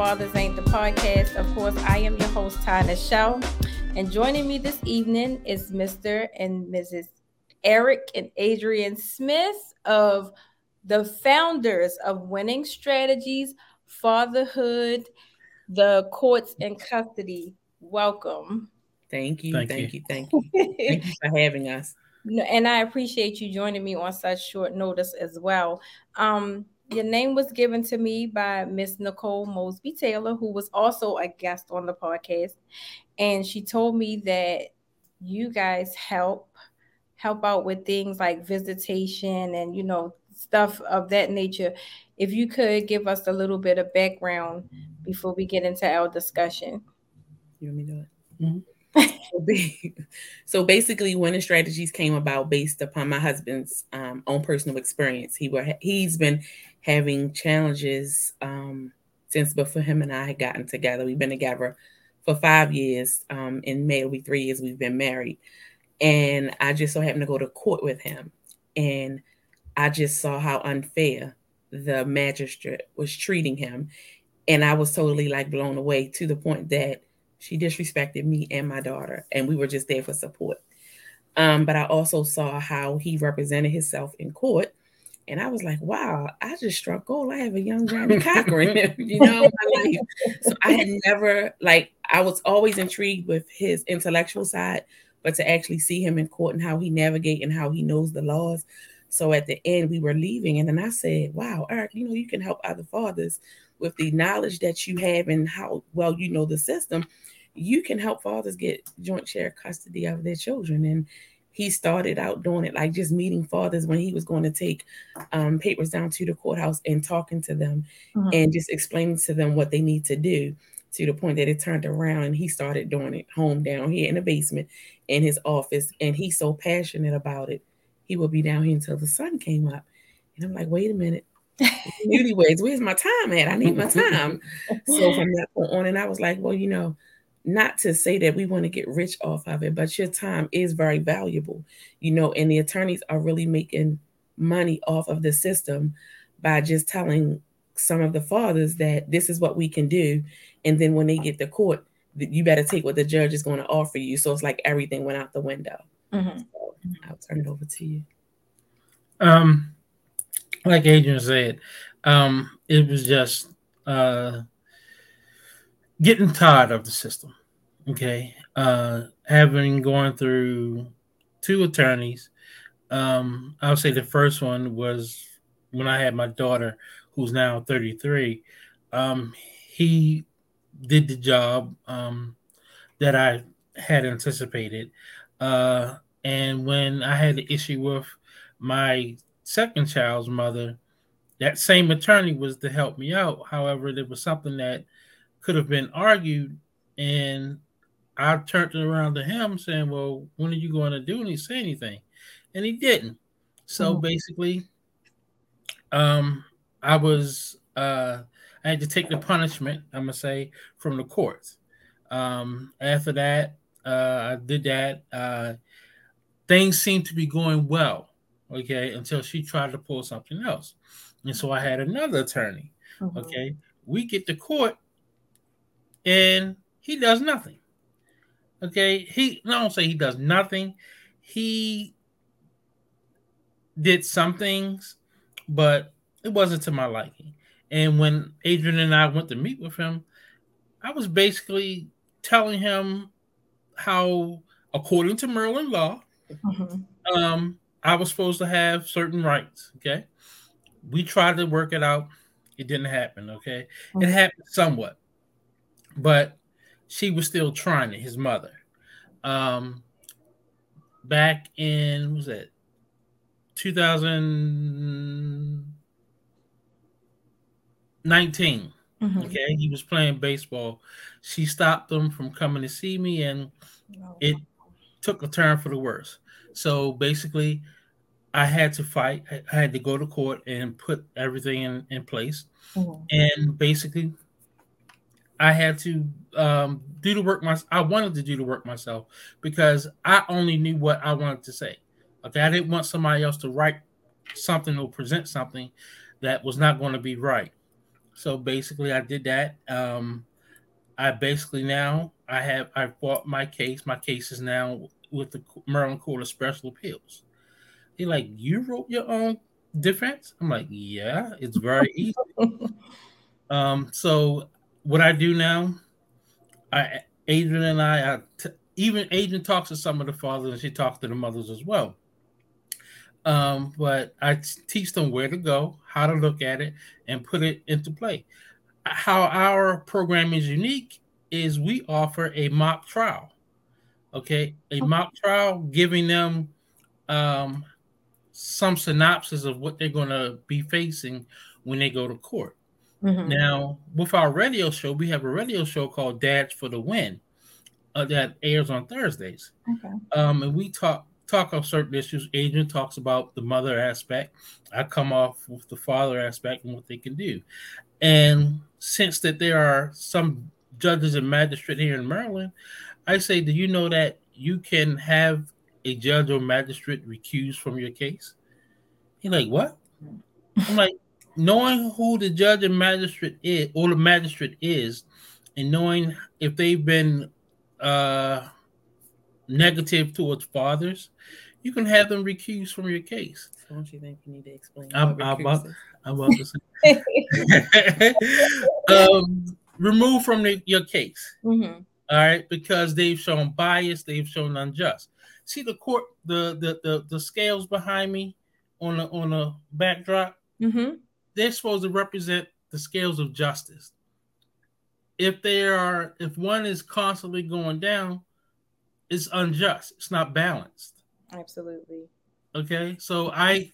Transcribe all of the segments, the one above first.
Fathers Ain't the Podcast. Of course, I am your host, Ty Shell. And joining me this evening is Mr. and Mrs. Eric and Adrienne Smith of the founders of Winning Strategies, Fatherhood, the Courts and Custody. Welcome. Thank you. Thank, thank you. you. Thank you. thank you for having us. And I appreciate you joining me on such short notice as well. Um, your name was given to me by Miss Nicole Mosby Taylor, who was also a guest on the podcast. And she told me that you guys help help out with things like visitation and you know stuff of that nature. If you could give us a little bit of background before we get into our discussion. You want me to do it? Mm-hmm. so basically, winning strategies came about based upon my husband's um, own personal experience. He were he's been having challenges um, since before him and I had gotten together. We've been together for five years. Um, in May, it'll be three years we've been married. And I just so happened to go to court with him. And I just saw how unfair the magistrate was treating him. And I was totally like blown away to the point that she disrespected me and my daughter. And we were just there for support. Um, but I also saw how he represented himself in court and I was like, wow, I just struck gold. I have a young Johnnie Cochran, you know. So I had never like I was always intrigued with his intellectual side, but to actually see him in court and how he navigate and how he knows the laws. So at the end, we were leaving, and then I said, Wow, Eric, you know, you can help other fathers with the knowledge that you have and how well you know the system. You can help fathers get joint share custody of their children. And he started out doing it like just meeting fathers when he was going to take um, papers down to the courthouse and talking to them mm-hmm. and just explaining to them what they need to do to the point that it turned around and he started doing it home down here in the basement in his office. And he's so passionate about it. He will be down here until the sun came up. And i'm like wait a minute. Newlyweds where's my time at? I need my time. So from that point on and i was like well you know not to say that we want to get rich off of it, but your time is very valuable, you know, and the attorneys are really making money off of the system by just telling some of the fathers that this is what we can do. And then when they get to court, you better take what the judge is going to offer you. So it's like everything went out the window. Mm-hmm. So I'll turn it over to you. Um, like Adrienne said, um, it was just uh getting tired of the system. Okay. Uh, having gone through two attorneys. Um, I would say the first one was when I had my daughter, who's now 33. Um, he did the job um, that I had anticipated. Uh, and when I had the issue with my second child's mother, that same attorney was to help me out. However, there was something that could have been argued, and I turned it around to him saying, "Well, when are you going to do?" And he say anything, and he didn't. So mm-hmm. basically, um, I was uh, I had to take the punishment. I'm gonna say from the courts. Um, after that, uh, I did that. Uh, things seemed to be going well. Okay, until she tried to pull something else, and so I had another attorney. Mm-hmm. Okay, we get to court and he does nothing. Okay, he I don't say he does nothing. He did some things, but it wasn't to my liking. And when Adrienne and I went to meet with him, I was basically telling him how, according to Maryland law, mm-hmm. um, I was supposed to have certain rights. Okay, we tried to work it out. It didn't happen. Okay, mm-hmm. it happened somewhat but she was still trying it, his mother. Um, back in, was it 2019? Mm-hmm. Okay, he was playing baseball. She stopped him from coming to see me, and oh. it took a turn for the worse. So basically, I had to fight. I had to go to court and put everything in, in place. Mm-hmm. And basically, I had to um, do the work. My I wanted to do the work myself because I only knew what I wanted to say. Okay, I didn't want somebody else to write something or present something that was not going to be right. so basically, I did that. Um, I basically now I have I fought my case. My case is now with the Maryland Court of Special Appeals. He like, you wrote your own defense? I'm like, yeah, it's very easy. um, so what I do now, I Adrienne and I, I t- even Adrienne talks to some of the fathers and she talks to the mothers as well. Um, but I t- teach them where to go, how to look at it, and put it into play. How our program is unique is we offer a mock trial. Okay, a mock trial giving them um, some synopsis of what they're going to be facing when they go to court. Mm-hmm. Now, with our radio show, we have a radio show called Dads for the Win uh, that airs on Thursdays. Okay. Um, and we talk talk of certain issues. Adrienne talks about the mother aspect. I come off with the father aspect and what they can do. And since that there are some judges and magistrates here in Maryland, I say, do you know that you can have a judge or magistrate recused from your case? He's like, what? I'm like, knowing who the judge and magistrate is, or the magistrate is, and knowing if they've been uh, negative towards fathers, you can have them recused from your case. Don't you think you need to explain? I'm, I'm, about, I'm about to say. um, remove from the, your case. Mm-hmm. All right, because they've shown bias, they've shown unjust. See the court, the the the, the scales behind me on the on the backdrop. Mm-hmm. They're supposed to represent the scales of justice. If they are, if one is constantly going down, it's unjust. It's not balanced. Absolutely. Okay, so I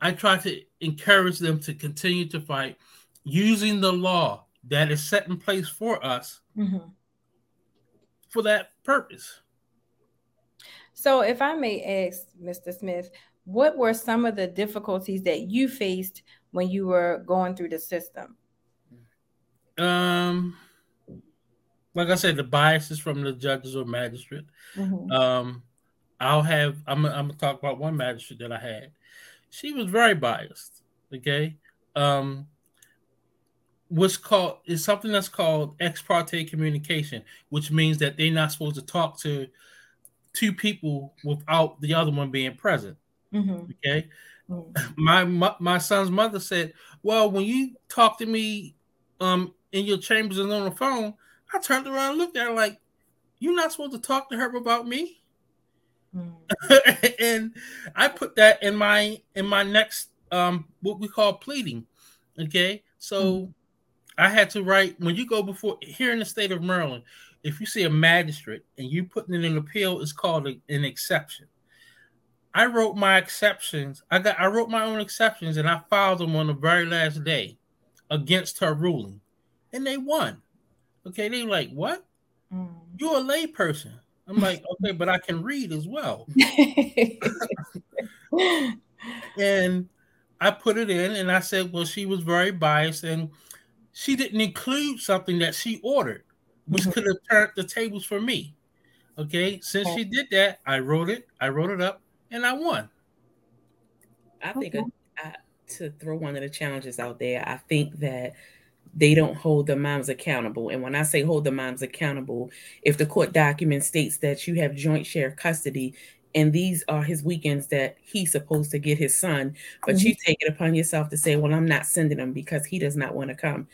I try to encourage them to continue to fight using the law that is set in place for us mm-hmm. for that purpose. So, if I may ask, Mr. Smith, what were some of the difficulties that you faced when you were going through the system? Um, like I said, the biases from the judges or magistrate. Mm-hmm. Um, I'll have. I'm. I'm gonna talk about one magistrate that I had. She was very biased. Okay. Um, what's called is something that's called ex parte communication, which means that they're not supposed to talk to two people without the other one being present. Mm-hmm. Okay. Mm-hmm. My, my my son's mother said, "Well, when you talk to me um in your chambers and on the phone, I turned around and looked at her like, you're not supposed to talk to her about me." Mm-hmm. and I put that in my in my next um what we call pleading. Okay. So mm-hmm. I had to write when you go before here in the state of Maryland, if you see a magistrate and you putting in an appeal, it's called a, an exception. I wrote my exceptions. I got I wrote my own exceptions and I filed them on the very last day against her ruling, and they won. Okay, they were like what? Mm. You're a lay person. I'm like, okay, but I can read as well. and I put it in, and I said, well, she was very biased, and she didn't include something that she ordered, which mm-hmm. could have turned the tables for me. Okay, since she did that, I wrote it, I wrote it up, and I won. I think okay. I, to throw one of the challenges out there, I think that they don't hold the moms accountable. And when I say hold the moms accountable, if the court document states that you have joint share custody and these are his weekends that he's supposed to get his son, but mm-hmm. you take it upon yourself to say, Well, I'm not sending him because he does not want to come.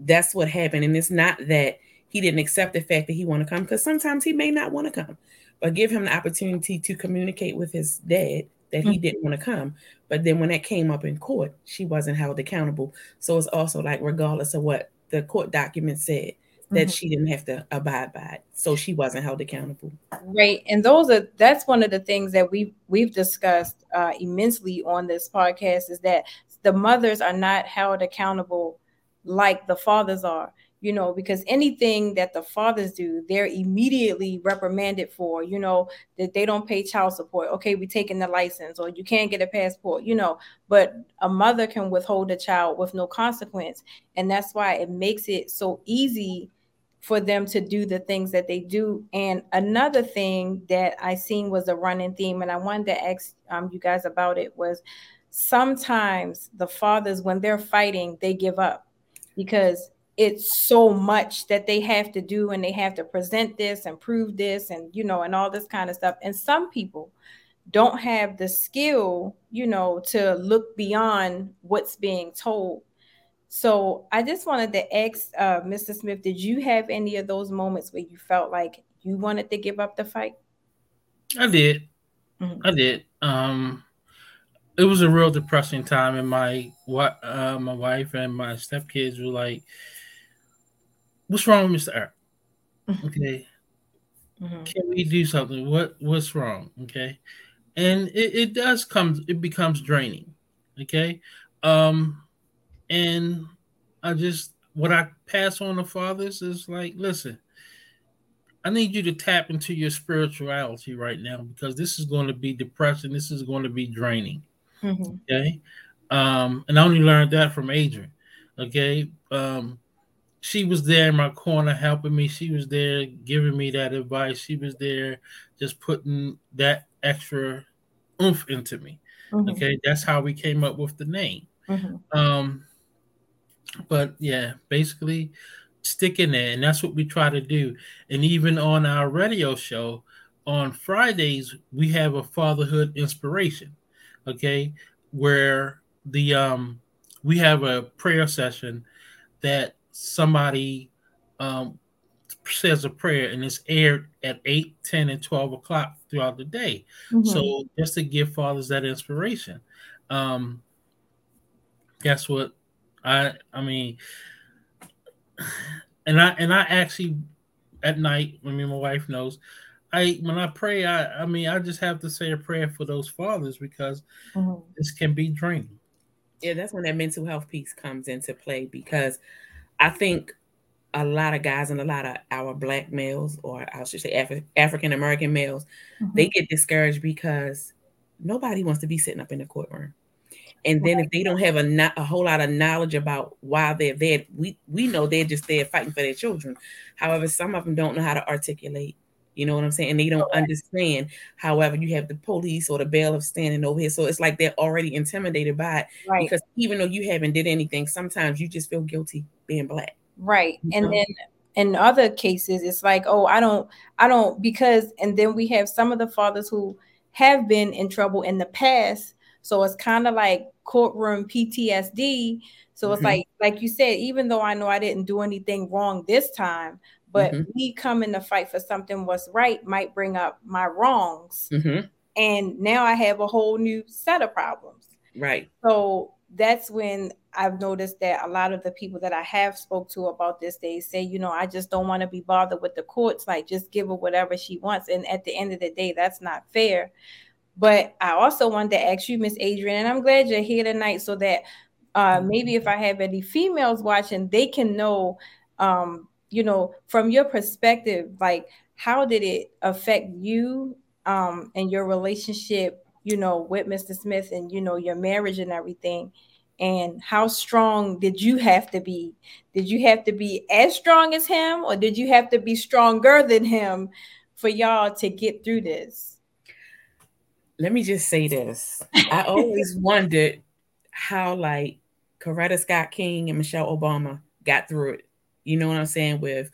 That's what happened. And it's not that he didn't accept the fact that he want to come, because sometimes he may not want to come, but give him the opportunity to communicate with his dad that he mm-hmm. didn't want to come. But then when that came up in court, she wasn't held accountable. So it's also like regardless of what the court document said, that mm-hmm. she didn't have to abide by it so she wasn't held accountable right and those are that's one of the things that we've we've discussed uh, immensely on this podcast is that the mothers are not held accountable like the fathers are you know, because anything that the fathers do, they're immediately reprimanded for, you know, that they don't pay child support. Okay, we're taking the license, or you can't get a passport, you know. But a mother can withhold a child with no consequence. And that's why it makes it so easy for them to do the things that they do. And another thing that I seen was a running theme, and I wanted to ask um, you guys about it was sometimes the fathers, when they're fighting, they give up because it's so much that they have to do and they have to present this and prove this and you know and all this kind of stuff. And some people don't have the skill you know to look beyond what's being told. So i just wanted to ask uh, mr smith did you have any of those moments where you felt like you wanted to give up the fight? I did. Mm-hmm. i did. Um it was a real depressing time and my what uh, my wife and my stepkids were like what's wrong with Mr. Eric? Okay. Mm-hmm. Can we do something? What what's wrong? Okay. And it, it does come it becomes draining. Okay. Um and I just what I pass on to fathers is like, listen, I need you to tap into your spirituality right now because this is going to be depressing. This is going to be draining. Mm-hmm. Okay. Um, and I only learned that from Adrienne. Okay. Um, she was there in my corner helping me. She was there giving me that advice. She was there just putting that extra oomph into me. Mm-hmm. Okay, that's how we came up with the name. Mm-hmm. Um, but yeah, basically stick in there, and that's what we try to do. And even on our radio show on Fridays, we have a fatherhood inspiration. Okay, where the um we have a prayer session that somebody um, says a prayer and it's aired at 8 10 and 12 o'clock throughout the day mm-hmm. so just to give fathers that inspiration um guess what i i mean and i and i actually at night i mean my wife knows i when i pray i i mean i just have to say a prayer for those fathers because mm-hmm. this can be draining yeah that's when that mental health piece comes into play because I think a lot of guys and a lot of our black males, or I should say Af- African American males, mm-hmm. they get discouraged because nobody wants to be sitting up in the courtroom. And then if they don't have a, not, a whole lot of knowledge about why they're there, we we know they're just there fighting for their children. However, some of them don't know how to articulate. You know what I'm saying? And they don't understand. However, you have the police or the bailiff standing over here, so it's like they're already intimidated by it. Right. Because even though you haven't did anything, sometimes you just feel guilty being black. Right. You and know? then in other cases, it's like, oh, I don't, I don't, because, and then we have some of the fathers who have been in trouble in the past. So it's kind of like courtroom PTSD. So it's mm-hmm. like, like you said, even though I know I didn't do anything wrong this time, but mm-hmm. me coming to fight for something what's right might bring up my wrongs. Mm-hmm. And now I have a whole new set of problems. Right. So that's when I've noticed that a lot of the people that I have spoke to about this, they say, you know, I just don't want to be bothered with the courts. Like, just give her whatever she wants. And at the end of the day, that's not fair. But I also wanted to ask you, Miss Adrienne, and I'm glad you're here tonight so that uh, maybe if I have any females watching, they can know, um, you know, from your perspective, like how did it affect you um, and your relationship you know, with Mr. Smith and, you know, your marriage and everything. And how strong did you have to be? Did you have to be as strong as him or did you have to be stronger than him for y'all to get through this? Let me just say this. I always wondered how like Coretta Scott King and Michelle Obama got through it. You know what I'm saying? With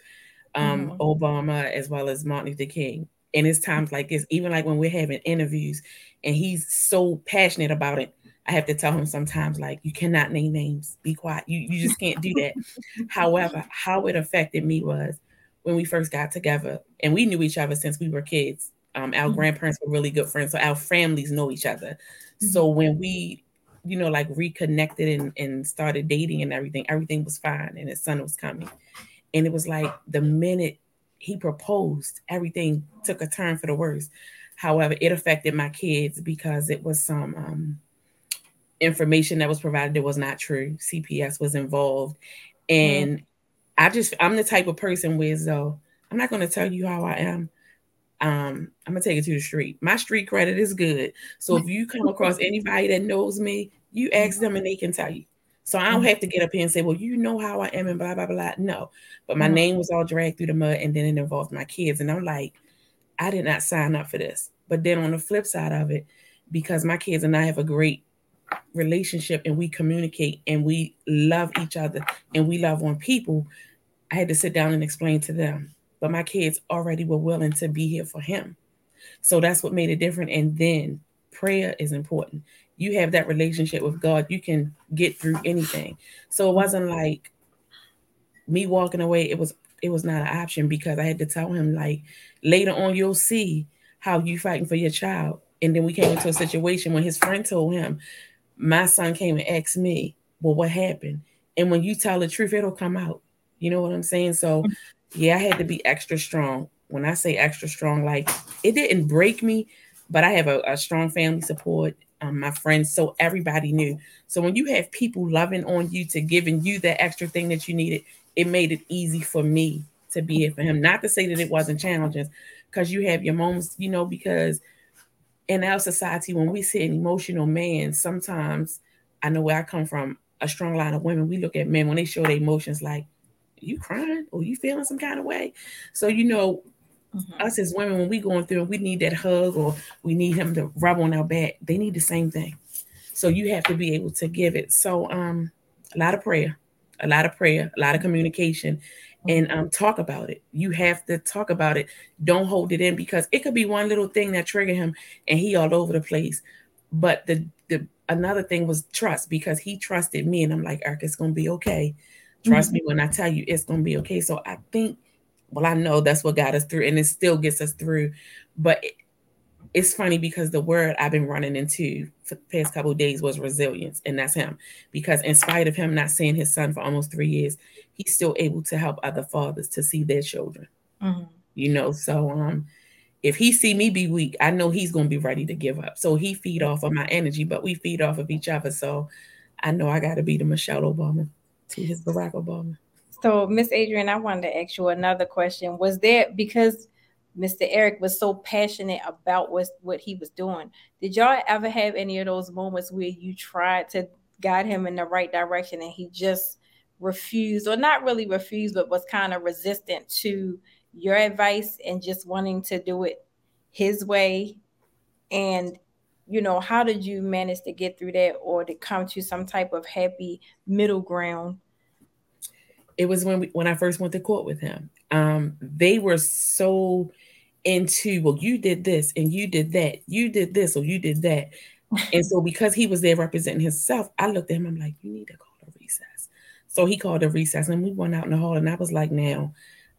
um, mm-hmm. Obama as well as Martin Luther King. And it's times like this, even like when we're having interviews and he's so passionate about it. I have to tell him sometimes, like, you cannot name names, be quiet. You, you just can't do that. However, how it affected me was when we first got together and we knew each other since we were kids. Um, our mm-hmm. grandparents were really good friends, so our families know each other. Mm-hmm. So when we, you know, like reconnected and, and started dating and everything, everything was fine and his son was coming. And it was like the minute he proposed, everything took a turn for the worse. However, it affected my kids because it was some um, information that was provided that was not true. CPS was involved. And mm. I just, I'm the type of person where, though, I'm not going to tell you how I am. Um, I'm gonna take it to the street. My street credit is good. So if you come across anybody that knows me, you ask them and they can tell you. So I don't mm. have to get up here and say, well, you know how I am and blah, blah, blah. No. But my mm-hmm. name was all dragged through the mud and then it involved my kids. And I'm like, I did not sign up for this. But then on the flip side of it, because my kids and I have a great relationship and we communicate and we love each other and we love on people, I had to sit down and explain to them. But my kids already were willing to be here for him. So that's what made it different. And then prayer is important. You have that relationship with God, you can get through anything. So it wasn't like me walking away, it was it was not an option because I had to tell him like later on you'll see how you fighting for your child. And then we came into a situation when his friend told him, my son came and asked me, well, what happened? And when you tell the truth, it'll come out. You know what I'm saying? So yeah, I had to be extra strong. When I say extra strong, like it didn't break me, but I have a, a strong family support. Um, my friends, so everybody knew. So when you have people loving on you to giving you that extra thing that you needed, it made it easy for me to be here for him. Not to say that it wasn't challenging, because you have your moments, you know, because in our society, when we see an emotional man, sometimes I know where I come from, a strong line of women, we look at men when they show their emotions like, you crying or you feeling some kind of way. So, you know, mm-hmm. us as women, when we going through and we need that hug or we need him to rub on our back, they need the same thing. So you have to be able to give it. So um a lot of prayer, a lot of prayer, a lot of communication, and um, talk about it. You have to talk about it. Don't hold it in because it could be one little thing that trigger him and he all over the place. But the the another thing was trust because he trusted me and I'm like, Eric, it's gonna be okay. Trust mm-hmm. me when I tell you it's gonna be okay. So I think, well, I know that's what got us through, and it still gets us through. But it, it's funny because the word I've been running into for the past couple days was resilience, and that's him. Because in spite of him not seeing his son for almost three years, he's still able to help other fathers to see their children. Mm-hmm. You know, so um, if he see me be weak, I know he's gonna be ready to give up. So he feed off of my energy, but we feed off of each other. So I know I got to be the Michelle Obama to his Barack Obama. So Miss Adrienne, I wanted to ask you another question. Was there because Mr. Eric was so passionate about what, what he was doing. Did y'all ever have any of those moments where you tried to guide him in the right direction and he just refused, or not really refused, but was kind of resistant to your advice and just wanting to do it his way? And, you know, how did you manage to get through that or to come to some type of happy middle ground? It was when we, when I first went to court with him. Um, they were so into, well, you did this and you did that, you did this or you did that. and so because he was there representing himself, I looked at him, I'm like, you need to call a recess. So he called a recess and we went out in the hall and I was like, now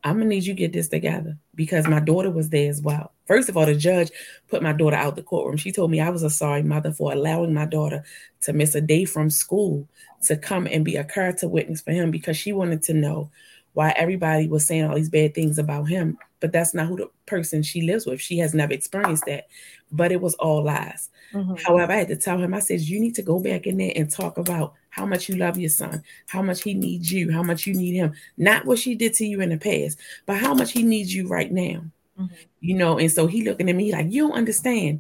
I'm gonna need you get this together because my daughter was there as well. First of all, the judge put my daughter out the courtroom. She told me I was a sorry mother for allowing my daughter to miss a day from school to come and be a character witness for him because she wanted to know why everybody was saying all these bad things about him, but that's not who the person she lives with. She has never experienced that, but it was all lies. Mm-hmm. However, I had to tell him, I said, you need to go back in there and talk about how much you love your son, how much he needs you, how much you need him, not what she did to you in the past, but how much he needs you right now. Mm-hmm. You know, and so he looking at me like, you don't understand.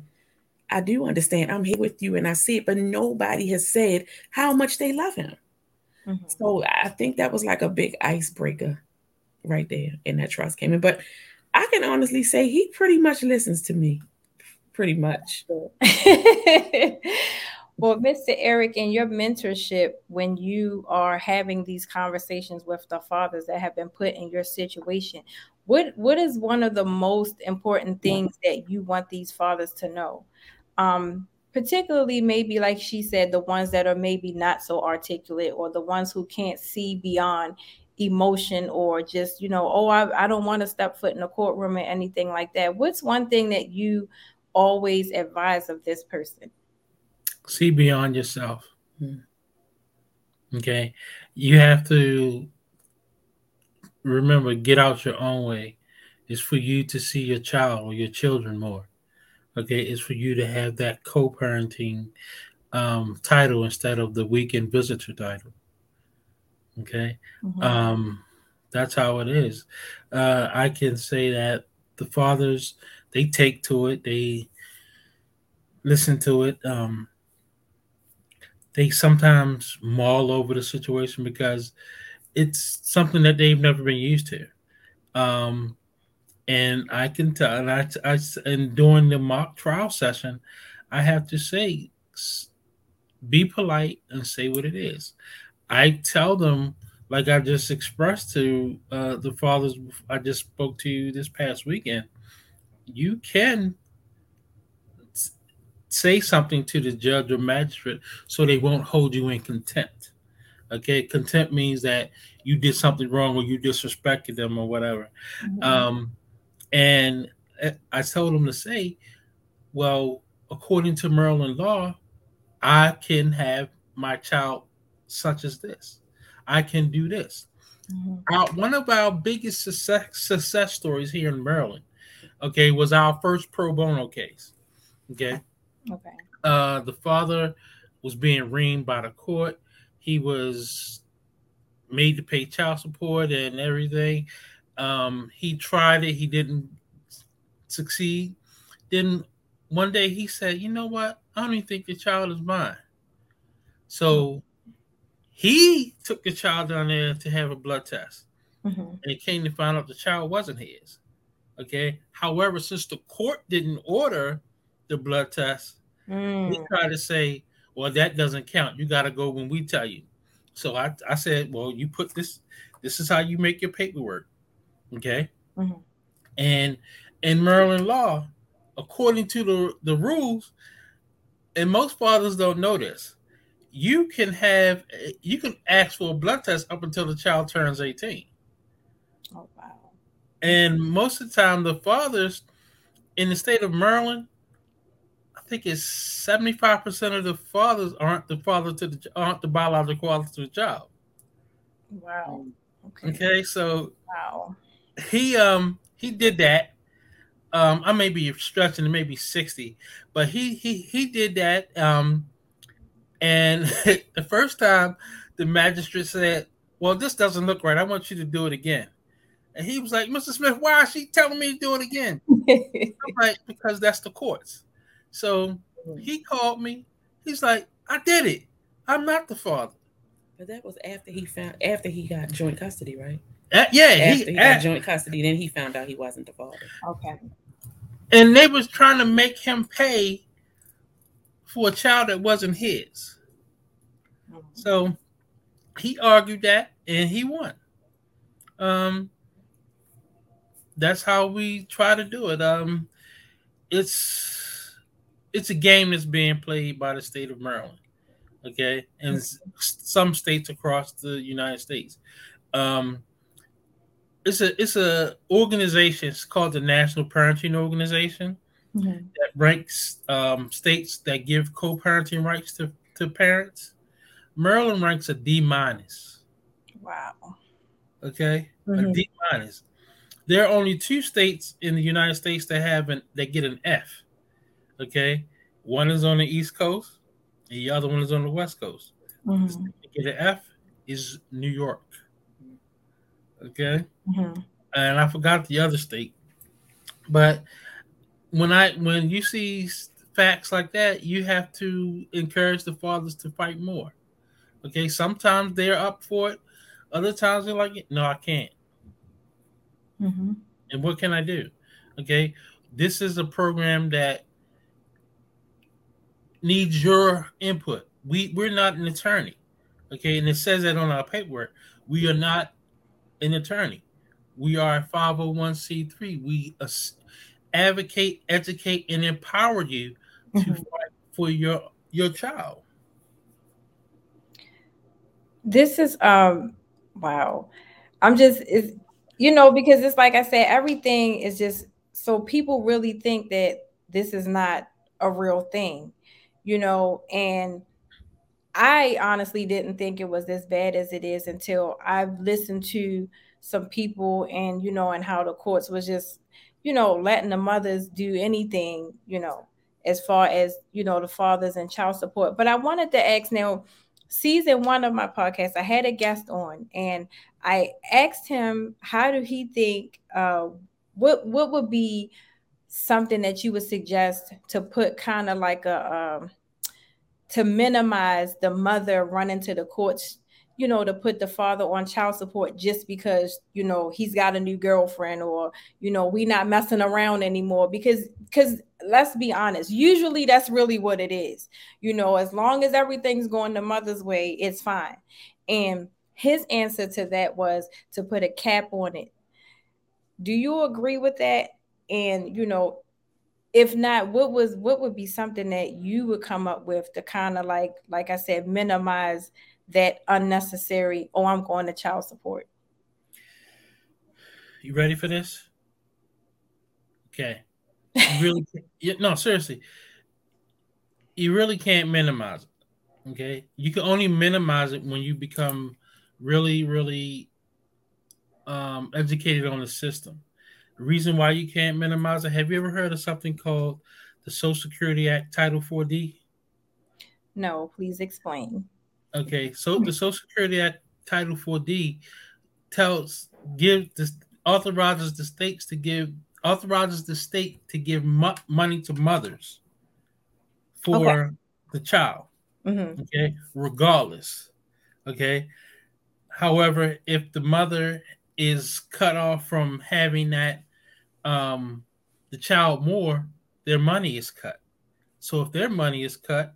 I do understand. I'm here with you and I see it, but nobody has said how much they love him. Mm-hmm. So I think that was like a big icebreaker right there and that trust came in. But I can honestly say he pretty much listens to me. Pretty much. well, Mr. Eric, in your mentorship, when you are having these conversations with the fathers that have been put in your situation, what what is one of the most important things that you want these fathers to know? Um, particularly maybe like she said the ones that are maybe not so articulate or the ones who can't see beyond emotion or just you know oh i, I don't want to step foot in a courtroom or anything like that. What's one thing that you always advise of this person? See beyond yourself. Hmm. okay? You have to remember get out your own way. It's for you to see your child or your children more. Okay, it's for you to have that co-parenting um, title instead of the weekend visitor title. Okay, mm-hmm. um, that's how it is. Uh, I can say that the fathers they take to it, they listen to it. Um, they sometimes maul over the situation because it's something that they've never been used to. Um, and I can tell, and I, I, and during the mock trial session, I have to say, be polite and say what it is. I tell them, like I just expressed to uh, the fathers I just spoke to you this past weekend, you can say something to the judge or magistrate so they won't hold you in contempt. Okay, contempt means that you did something wrong or you disrespected them or whatever. Mm-hmm. Um, and I told them to say, well, according to Maryland law, I can have my child such as this. I can do this. Mm-hmm. One of our biggest success, success stories here in Maryland, okay, was our first pro bono case. Okay. Okay. Uh, the father was being reamed by the court. He was made to pay child support and everything. Um, he tried it. He didn't succeed. Then one day he said, "You know what? I don't even think the child is mine." So he took the child down there to have a blood test, mm-hmm. and it came to find out the child wasn't his. Okay. However, since the court didn't order the blood test, mm. he tried to say, "Well, that doesn't count. You got to go when we tell you." So I, I said, "Well, you put this. This is how you make your paperwork." Okay. Mm-hmm. And in Maryland law, according to the, the rules, and most fathers don't know this, you can have you can ask for a blood test up until the child turns 18. Oh wow. And most of the time the fathers in the state of Maryland, I think it's 75% of the fathers aren't the father to the aren't the biological father to the child. Wow. Okay. Okay, so wow. He um he did that um, I may be stretching to maybe 60, but he he he did that. Um, and the first time the magistrate said, Well, this doesn't look right. I want you to do it again. And he was like, Mr. Smith, why is she telling me to do it again? I'm like, because that's the courts. So he called me. He's like, I did it. I'm not the father. But that was after he found after he got joint custody, right? Uh, yeah, after he, he got uh, joint custody, then he found out he wasn't the father. Okay and they was trying to make him pay for a child that wasn't his. So he argued that and he won. Um, that's how we try to do it. Um, it's it's a game that's being played by the state of Maryland, okay, and some states across the United States. Um, it's a it's a organization. It's called the National Parenting Organization mm-hmm. that ranks um, states that give co-parenting rights to, to parents. Maryland ranks a D minus. Wow. Okay, mm-hmm. a D minus. There are only two states in the United States that have an that get an F. Okay, one is on the East Coast, the other one is on the West Coast. Mm-hmm. Get an F is New York. Okay. Mm-hmm. And I forgot the other state. But when I when you see facts like that, you have to encourage the fathers to fight more. Okay, sometimes they're up for it. Other times they're like, no, I can't. Mm-hmm. And what can I do? Okay, this is a program that needs your input. We we're not an attorney. Okay, and it says that on our paperwork. We are not an attorney. We are a 501c3. We advocate, educate, and empower you to mm-hmm. fight for your your child. This is um wow. I'm just is you know because it's like I said everything is just so people really think that this is not a real thing. You know, and I honestly didn't think it was as bad as it is until I've listened to some people and you know and how the courts was just you know letting the mothers do anything you know as far as you know the fathers and child support. But i wanted to ask now season one of my podcast i had a guest on and i asked him how do he think uh, what what would be something that you would suggest to put kind of like a um, to minimize the mother running to the courts you know, to put the father on child support just because, you know, he's got a new girlfriend or, you know, we not messing around anymore because because let's be honest, usually that's really what it is. You know, as long as everything's going the mother's way, it's fine. And his answer to that was to put a cap on it. Do you agree with that? And you know, if not, what was what would be something that you would come up with to kind of like, like I said, minimize that unnecessary, oh, I'm going to child support. You ready for this? Okay. You really you, no, seriously. You really can't minimize it. Okay. You can only minimize it when you become really, really um, educated on the system. The reason why you can't minimize it, have you ever heard of something called the Social Security Act Title 4D? No, please explain. Okay, so the Social Security Act Title 4D tells give this authorizes the states to give authorizes the state to give mo- money to mothers for okay. the child. Mm-hmm. Okay, regardless. Okay. However, if the mother is cut off from having that um the child more, their money is cut. So if their money is cut,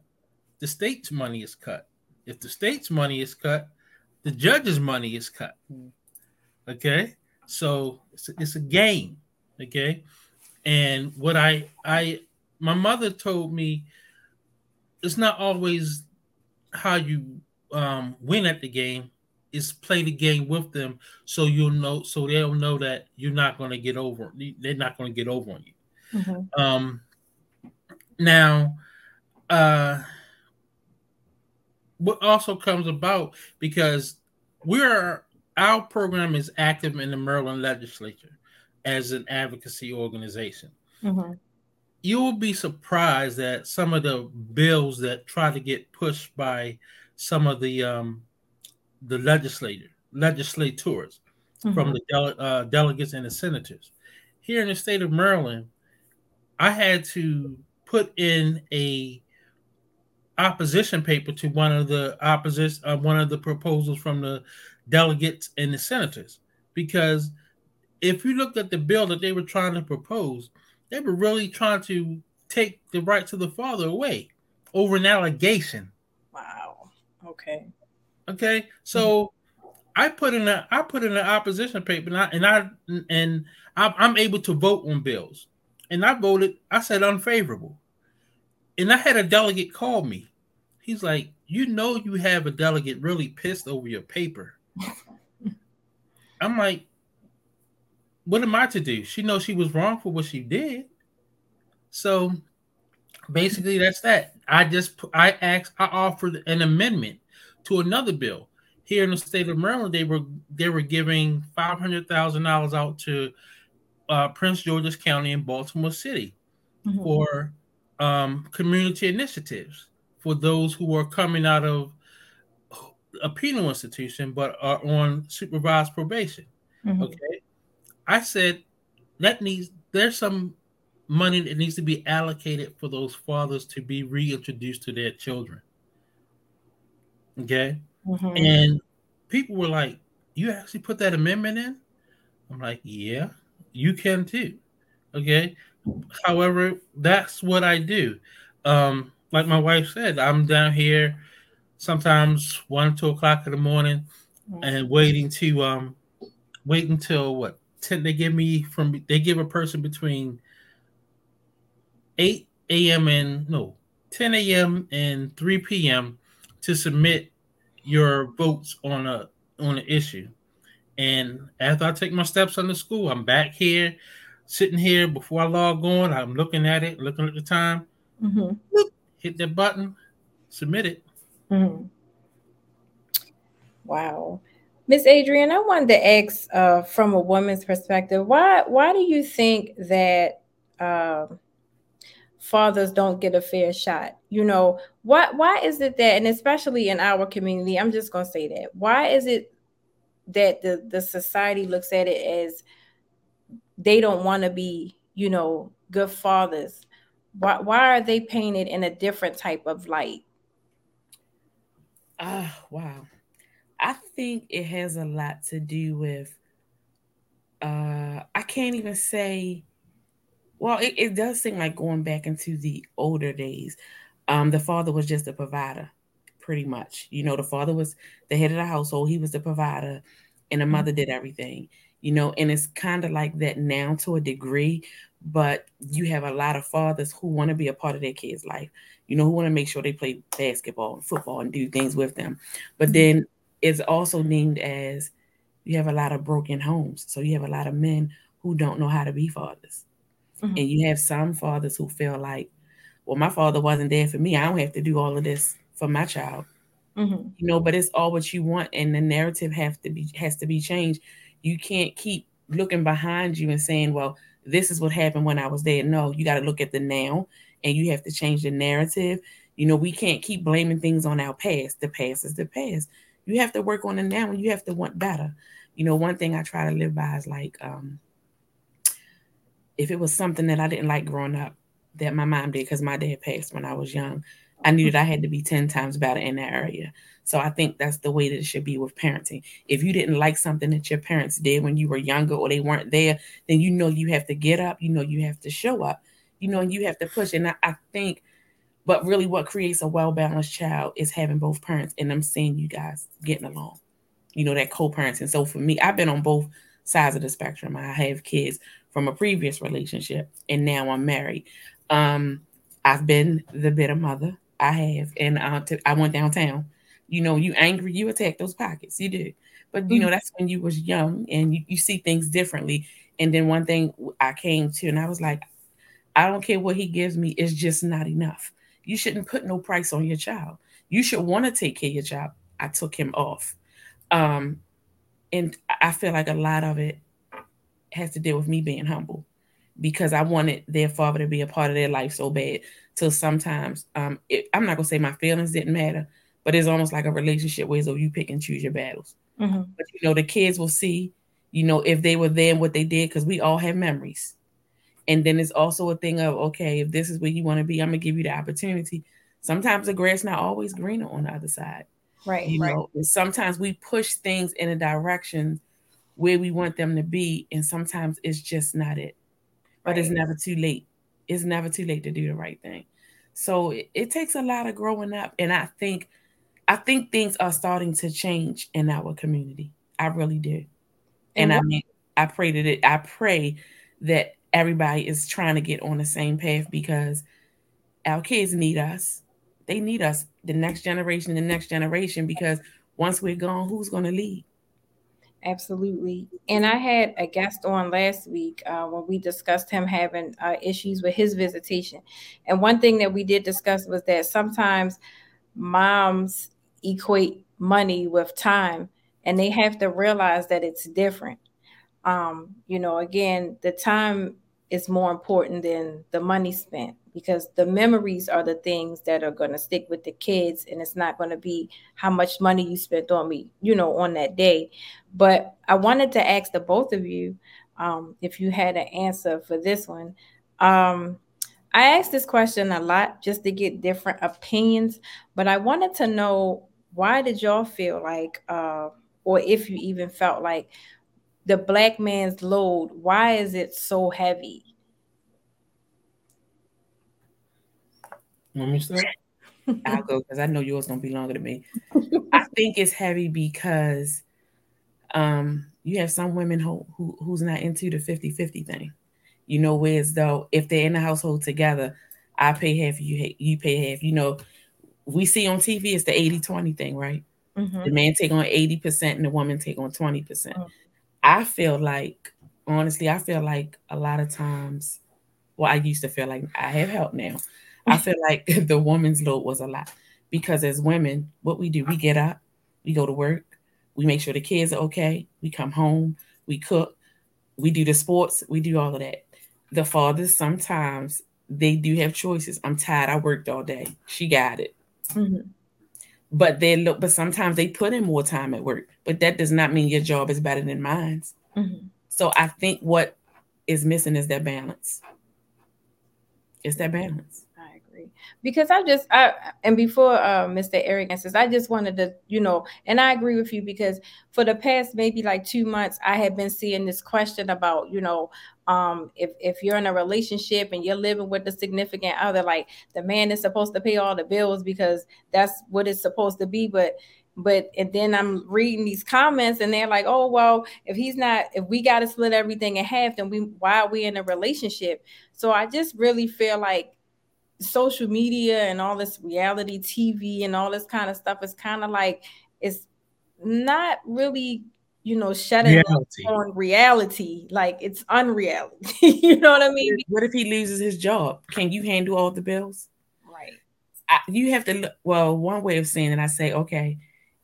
the state's money is cut. If the state's money is cut, the judge's money is cut. Okay, so it's a, it's a game. Okay, and what I I my mother told me it's not always how you um, win at the game is play the game with them so you'll know so they'll know that you're not going to get over they're not going to get over on you mm-hmm. um now uh what also comes about because we're our program is active in the Maryland legislature as an advocacy organization. Mm-hmm. You will be surprised that some of the bills that try to get pushed by some of the um, the legislator legislators mm-hmm. from the dele- uh, delegates and the senators here in the state of Maryland, I had to put in a opposition paper to one of the opposition uh, one of the proposals from the delegates and the senators. Because if you looked at the bill that they were trying to propose they were really trying to take the right to the father away over an allegation. Wow. Okay. Okay? So mm-hmm. i put in a i put in an opposition paper and i and i and i'm able to vote on bills. And i voted i said unfavorable and I had a delegate call me. He's like, You know, you have a delegate really pissed over your paper. I'm like, What am I to do? She knows she was wrong for what she did. So basically, that's that. I just, I asked, I offered an amendment to another bill. Here in the state of Maryland, they were they were giving five hundred thousand dollars out to uh, Prince George's County and Baltimore City mm-hmm. for um, community initiatives for those who are coming out of a penal institution but are on supervised probation. Mm-hmm. Okay. I said that needs there's some money that needs to be allocated for those fathers to be reintroduced to their children. Okay. Mm-hmm. And people were like, You actually put that amendment in? I'm like, Yeah, you can too. Okay. However, that's what I do. Um, like my wife said, I'm down here sometimes one, two o'clock in the morning and waiting to um wait until what 10 they give me from they give a person between 8 a.m. and no 10 a.m. and 3 p.m. to submit your votes on a on an issue. And after I take my steps on the school, I'm back here sitting here before I log on. I'm looking at it, looking at the time. Mm-hmm. Hit that button, submit it. Mm-hmm. Wow. Miss Adrienne, I wanted to ask uh, from a woman's perspective, why why do you think that uh, fathers don't get a fair shot? You know, why why is it that, and especially in our community, I'm just gonna say that. Why is it that the the society looks at it as they don't want to be, you know, good fathers. Why why are they painted in a different type of light? Ah, uh, wow. I think it has a lot to do with uh I can't even say well, it, it does seem like going back into the older days. Um, the father was just a provider, pretty much. You know, the father was the head of the household, he was the provider, and the mm-hmm. mother did everything. You know, and it's kind of like that now to a degree, but you have a lot of fathers who want to be a part of their kids' life, you know, who want to make sure they play basketball and football and do things with them. But mm-hmm. then it's also named as you have a lot of broken homes. So you have a lot of men who don't know how to be fathers. Mm-hmm. And you have some fathers who feel like, well, my father wasn't there for me. I don't have to do all of this for my child. Mm-hmm. You know, but it's all what you want, and the narrative have to be has to be changed. You can't keep looking behind you and saying, "Well, this is what happened when I was there." No, you got to look at the now, and you have to change the narrative. You know, we can't keep blaming things on our past. The past is the past. You have to work on the now, and you have to want better. You know, one thing I try to live by is like, um, if it was something that I didn't like growing up that my mom did because my dad passed when I was young, I knew that I had to be 10 times better in that area. So I think that's the way that it should be with parenting. If you didn't like something that your parents did when you were younger or they weren't there, then you know you have to get up, you know you have to show up, you know, and you have to push. And I, I think, but really what creates a well-balanced child is having both parents and I'm seeing you guys getting along, you know, that co-parenting. So for me, I've been on both sides of the spectrum. I have kids from a previous relationship, and now I'm married. Um, I've been the bitter mother. I have, and uh, I went downtown. You know, you angry, you attack those pockets. You do, but you know mm-hmm. that's when you was young and you, you see things differently. And then one thing I came to, and I was like, I don't care what he gives me, it's just not enough. You shouldn't put no price on your child. You should want to take care of your child. I took him off. Um, and I feel like a lot of it has to deal with me being humble because I wanted their father to be a part of their life so bad. So sometimes, um, it, I'm not gonna say my feelings didn't matter, but it's almost like a relationship where so you pick and choose your battles. Mm-hmm. But you know, the kids will see, you know, if they were there and what they did, because we all have memories. And then it's also a thing of okay, if this is where you want to be, I'm gonna give you the opportunity. Sometimes the grass not always greener on the other side. Right. You right. know, sometimes we push things in a direction where we want them to be, and sometimes it's just not it. But it's never too late. It's never too late to do the right thing. So it, it takes a lot of growing up, and I think, I think things are starting to change in our community. I really do, and, and I mean, I pray that it. I pray that everybody is trying to get on the same path because our kids need us. They need us, the next generation, the next generation, because once we're gone, who's going to lead? Absolutely. And I had a guest on last week uh, when we discussed him having uh, issues with his visitation. And one thing that we did discuss was that sometimes moms equate money with time and they have to realize that it's different. Um, you know, again, the time is more important than the money spent because the memories are the things that are going to stick with the kids and it's not going to be how much money you spent on me you know on that day. But i wanted to ask the both of you um, if you had an answer for this one. Um, i asked this question a lot just to get different opinions but i wanted to know why did y'all feel like uh, or if you even felt like the black man's load why is it so heavy Let me start. I'll go because I know yours gonna be longer than me. I think it's heavy because um you have some women who, who who's not into the 50-50 thing. You know, whereas though if they're in the household together, I pay half, you you pay half. You know, we see on TV it's the 80-20 thing, right? Mm-hmm. The man take on 80% and the woman take on 20%. percent mm hmm I feel like honestly, I feel like a lot of times, well, I used to feel like I have help now. I feel like the woman's load was a lot because as women, what we do, we get up, we go to work, we make sure the kids are okay, we come home, we cook, we do the sports, we do all of that. The fathers sometimes they do have choices. I'm tired. I worked all day. She got it. Mm-hmm. But they look. But sometimes they put in more time at work. But that does not mean your job is better than mine. Mm-hmm. So I think what is missing is that balance. It's that balance because I just I and before uh, Mr. Eric answers, I just wanted to you know, and I agree with you because for the past maybe like two months, I have been seeing this question about you know, um, if if you're in a relationship and you're living with a significant other, like the man is supposed to pay all the bills because that's what it's supposed to be, but but and then I'm reading these comments and they're like, oh well, if he's not, if we got to split everything in half, then we why are we in a relationship? So I just really feel like social media and all this reality TV and all this kind of stuff is kind of like it's not really you know shutting reality. on reality. Like it's unreality. You know what i mean? What if he loses his job? Can you handle all the bills? Right. I, you have to look well one way of saying it i say okay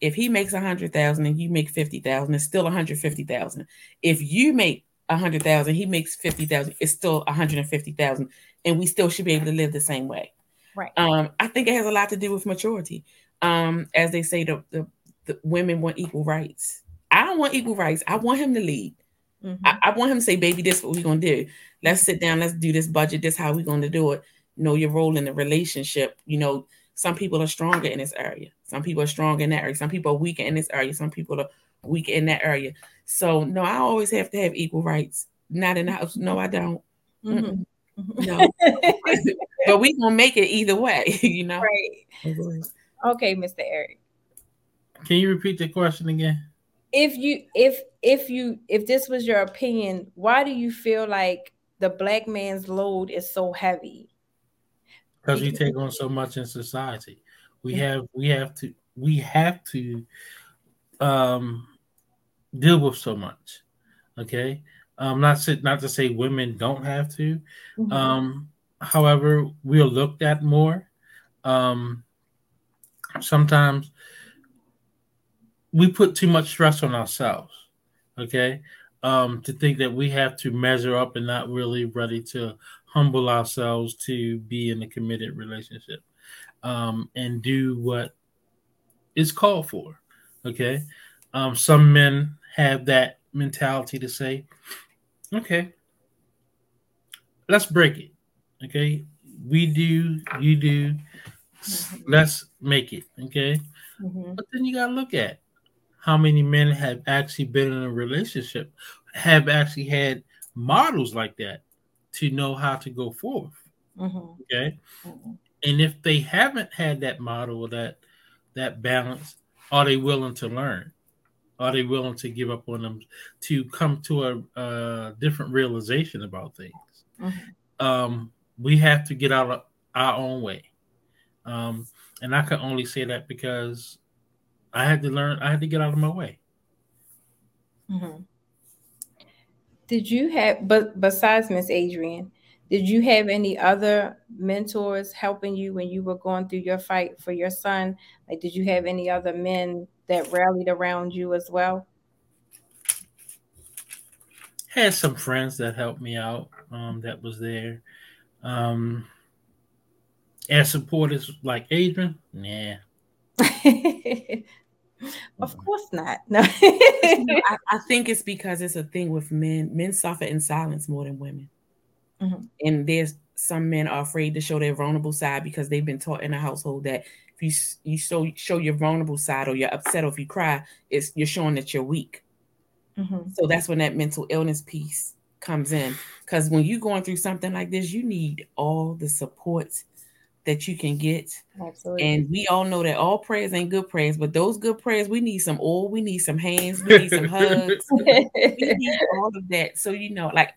if he makes a hundred thousand and you make fifty thousand, it's still a hundred fifty thousand. If you make a hundred thousand, he makes fifty thousand, it's still a hundred and fifty thousand, and we still should be able to live the same way. Right. Um, I think it has a lot to do with maturity. Um, as they say, the, the, the women want equal rights. I don't want equal rights. I want him to lead. Mm-hmm. I, I, want him to say, "Baby, this is what we're gonna do. Let's sit down. Let's do this budget. This how we're gonna do it. Know your role in the relationship. You know, some people are stronger in this area. Some people are strong in that area. Some people are weaker in this area. Some people are weaker in that area. So no, I always have to have equal rights. Not in the house. No, I don't. Mm-hmm. No. but we gonna make it either way, you know. Right. Okay, Mr. Eric. Can you repeat the question again? If you if if you if this was your opinion, why do you feel like the black man's load is so heavy? Because we take on so much in society. We have we have to we have to um deal with so much. Okay. Um not to, not to say women don't have to. Mm-hmm. Um however, we are looked at more. Um sometimes we put too much stress on ourselves. Okay. Um, to think that we have to measure up and not really ready to humble ourselves to be in a committed relationship um, and do what is called for. Okay. Um, some men have that mentality to say, okay, let's break it. Okay. We do, you do, let's make it. Okay. Mm-hmm. But then you got to look at how many men have actually been in a relationship, have actually had models like that to know how to go forth. Mm-hmm. Okay. Mm-hmm. And if they haven't had that model or that that balance, are they willing to learn? Are they willing to give up on them to come to a, a different realization about things? Mm-hmm. Um, we have to get out of our own way. Um, and I can only say that because I had to learn, I had to get out of my way. Mm-hmm. Did you have, but besides Miss Adrienne, did you have any other mentors helping you when you were going through your fight for your son? Like, did you have any other men that rallied around you as well? Had some friends that helped me out. Um, that was there. Um, as supporters like Adrienne, yeah. Of course not. No. I, I, think it's because it's a thing with men. Men suffer in silence more than women. Mm-hmm. And there's some men are afraid to show their vulnerable side because they've been taught in a household that if you you show show your vulnerable side or you're upset or if you cry, it's you're showing that you're weak. Mm-hmm. So that's when that mental illness piece comes in. Because when you're going through something like this, you need all the supports that you can get. Absolutely. And we all know that all prayers ain't good prayers, but those good prayers, we need some oil, we need some hands, we need some hugs, we need all of that. So you know, like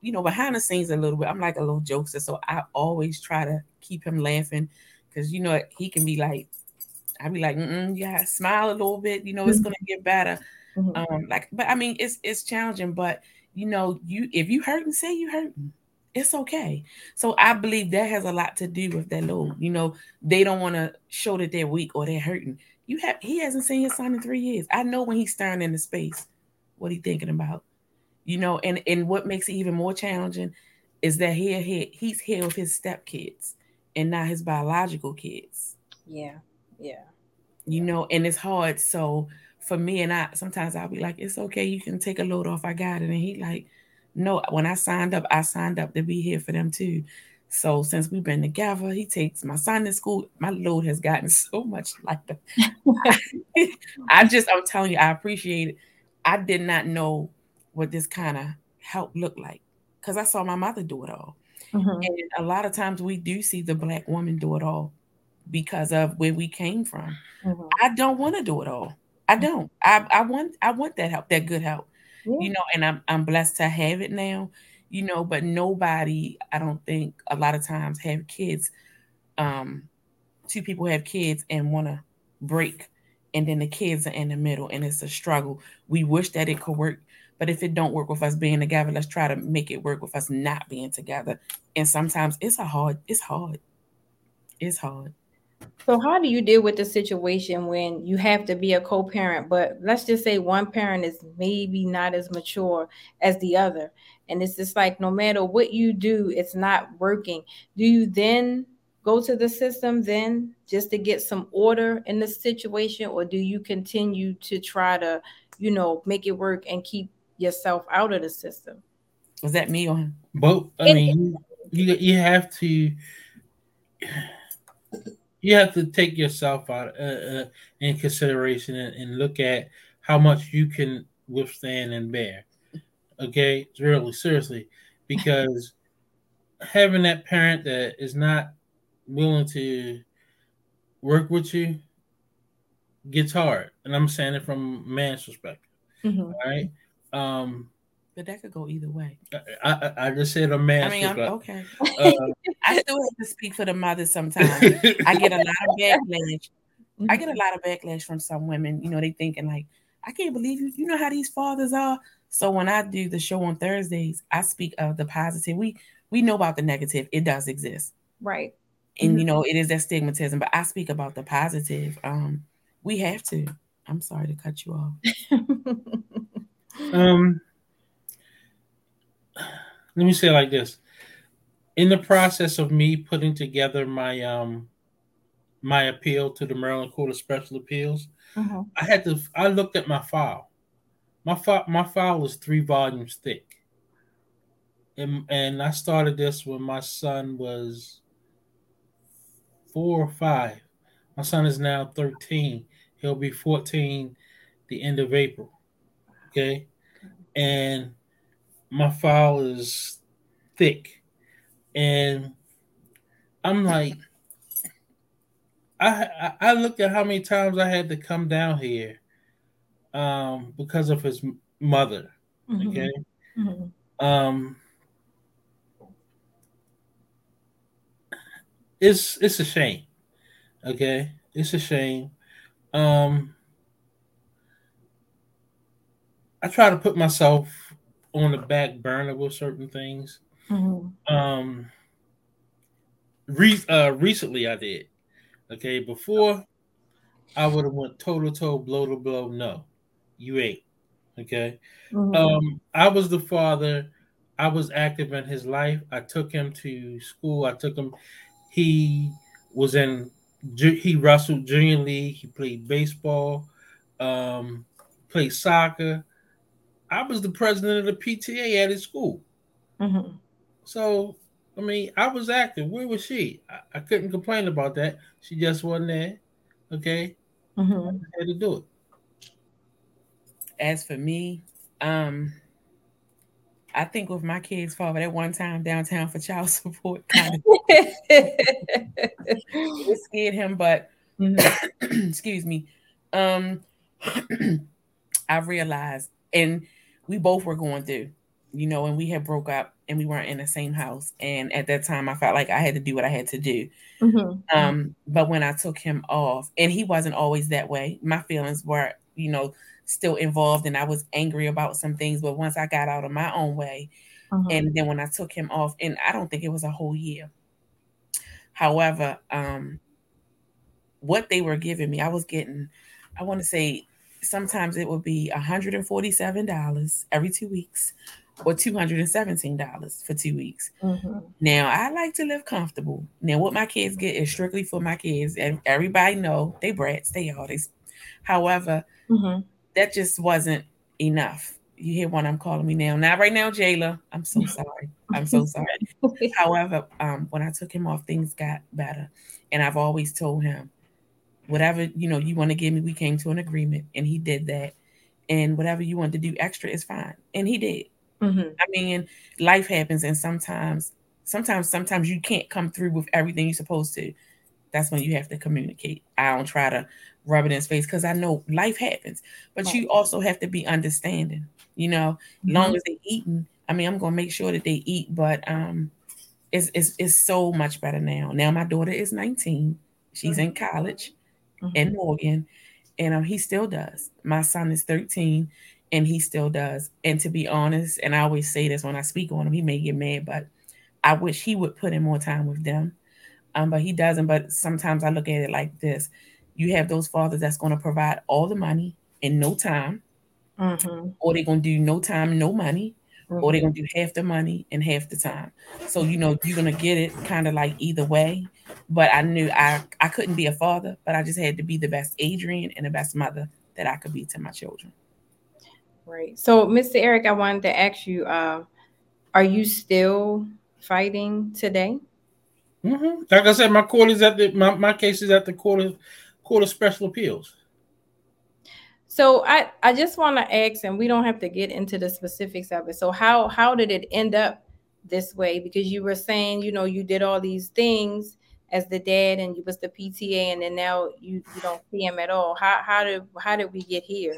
you know, behind the scenes a little bit, I'm like a little jokester, so I always try to keep him laughing because you know he can be like, I'd be like, yeah, smile a little bit, you know, it's mm-hmm. gonna get better. Mm-hmm. Um, like, but I mean, it's it's challenging, but you know, you if you hurting, say you hurting it's okay. So I believe that has a lot to do with that load. You know, they don't want to show that they're weak or they're hurting. You have he hasn't seen his son in three years. I know when he's staring into space, what he thinking about. You know, and and what makes it even more challenging is that he, he he's here with his stepkids and not his biological kids. Yeah, yeah. You know, and it's hard. So for me and I, sometimes I'll be like, it's okay, you can take a load off. I got it. And he like, no, when I signed up, I signed up to be here for them too. So since we've been together, he takes my son to school. My load has gotten so much lighter. I just, I'm telling you, I appreciate it. I did not know what this kind of help looked like because I saw my mother do it all. Mm-hmm. And a lot of times we do see the black woman do it all because of where we came from. Mm-hmm. I don't want to do it all. I don't. I, I want I want that help, that good help. Yeah. You know, and I'm I'm blessed to have it now, you know, but nobody, I don't think a lot of times have kids. Um, two people have kids and want to break, and then the kids are in the middle and it's a struggle. We wish that it could work, but if it don't work with us being together, let's try to make it work with us not being together. And sometimes it's a hard, it's hard. It's hard. So how do you deal with the situation when you have to be a co-parent, but let's just say one parent is maybe not as mature as the other, and it's just like no matter what you do, it's not working. Do you then go to the system then just to get some order in the situation, or do you continue to try to, you know, make it work and keep yourself out of the system? Is that me or him? Both. I mean, you you have to you have to take yourself out uh, uh, in consideration and, and, look at how much you can withstand and bear. Okay, really seriously, because having that parent that is not willing to work with you gets hard, and I'm saying it from a man's perspective. Mm-hmm. Right. Um, but that could go either way. I, I, I just said a man. I mean, okay. Uh, I still have to speak for the mothers sometimes. I get a lot of backlash. I get a lot of backlash from some women. You know, they thinking like, I can't believe you. You know how these fathers are. So when I do the show on Thursdays, I speak of the positive. We we know about the negative. It does exist. Right. And mm-hmm. you know, it is that stigmatism, but I speak about the positive. Um, we have to. I'm sorry to cut you off. um let me say like this in the process of me putting together my um my appeal to the Maryland Court of Special Appeals, uh-huh. I had to I looked at my file. My file my file was three volumes thick. And and I started this when my son was four or five. My son is now 13. He'll be 14 the end of April. Okay. And my file is thick, and I'm like, I I looked at how many times I had to come down here, um, because of his mother. Mm-hmm. Okay, mm-hmm. um, it's it's a shame. Okay, it's a shame. Um, I try to put myself on the back burner with certain things. Mm-hmm. Um, re- uh, recently I did. Okay, before I would have went toe to toe, blow to blow. No, you ain't. Okay. Mm-hmm. Um, I was the father. I was active in his life. I took him to school. I took him. He was in. He wrestled junior league. He played baseball. Um, played soccer. I was the president of the PTA at his school. Mm-hmm. So, I mean, I was active. Where was she? I, I, couldn't complain about that. She just wasn't there. Okay. Mm-hmm. I had to do it. As for me, um, I think with my kids' father at one time downtown for child support kind of it scared him, but mm-hmm. excuse me. Um I realized and we both were going through, you know, and we had broke up and we weren't in the same house. And at that time, I felt like I had to do what I had to do. Mm-hmm. Um, but when I took him off, and he wasn't always that way, my feelings were, you know, still involved, and I was angry about some things. But once I got out of my own way, mm-hmm. and then when I took him off, and I don't think it was a whole year. However, um, what they were giving me, I was getting, I want to say sometimes it would be $147 every two weeks or $217 for two weeks. Mm-hmm. Now I like to live comfortable. Now what my kids get is strictly for my kids. And everybody know they brats, they all this. However, mm-hmm. that just wasn't enough. you hear one I'm calling me now. Not right now, Jayla. I'm so sorry. I'm so sorry. However, um, when I took him off, things got better. And I've always told him, whatever you know you want to give me, we came to an agreement, and he did that. And whatever you want to do extra is fine. And he did. Mm-hmm. I mean, life happens, and sometimes, sometimes, sometimes you can't come through with everything you're supposed to. That's when you have to communicate. I don't try to rub it in his face because I know life happens, but you also have to be understanding. You know, mm-hmm. long as they eating, I mean, I'm gonna make sure that they eat, but um, it's it's, it's so much better now. Now my daughter is 19, she's mm-hmm. in college mm-hmm. in Morgan, and um, he still does. My son is 13, and he still does. And to be honest, and I always say this when I speak on him, he may get mad, but I wish he would put in more time with them. Um, but he doesn't. But sometimes I look at it like this: you have those fathers that's going to provide all the money in no time, mm-hmm. or they're going to do no time, no money. Or they're going to do half the money and half the time. So you know you're going to get it kind of like either way. But I knew I I couldn't be a father, but I just had to be the best Adrienne and the best mother that I could be to my children. Right. So, Mr. Eric, I wanted to ask you: uh, Are you still fighting today? Mm-hmm. Like I said, my court is at the my, my case is at the court of court of special appeals. So I I just want to ask, and we don't have to get into the specifics of it. So how how did it end up this way? Because you were saying, you know, you did all these things as the dad, and you was the PTA, and then now you you don't see him at all. How how did how did we get here?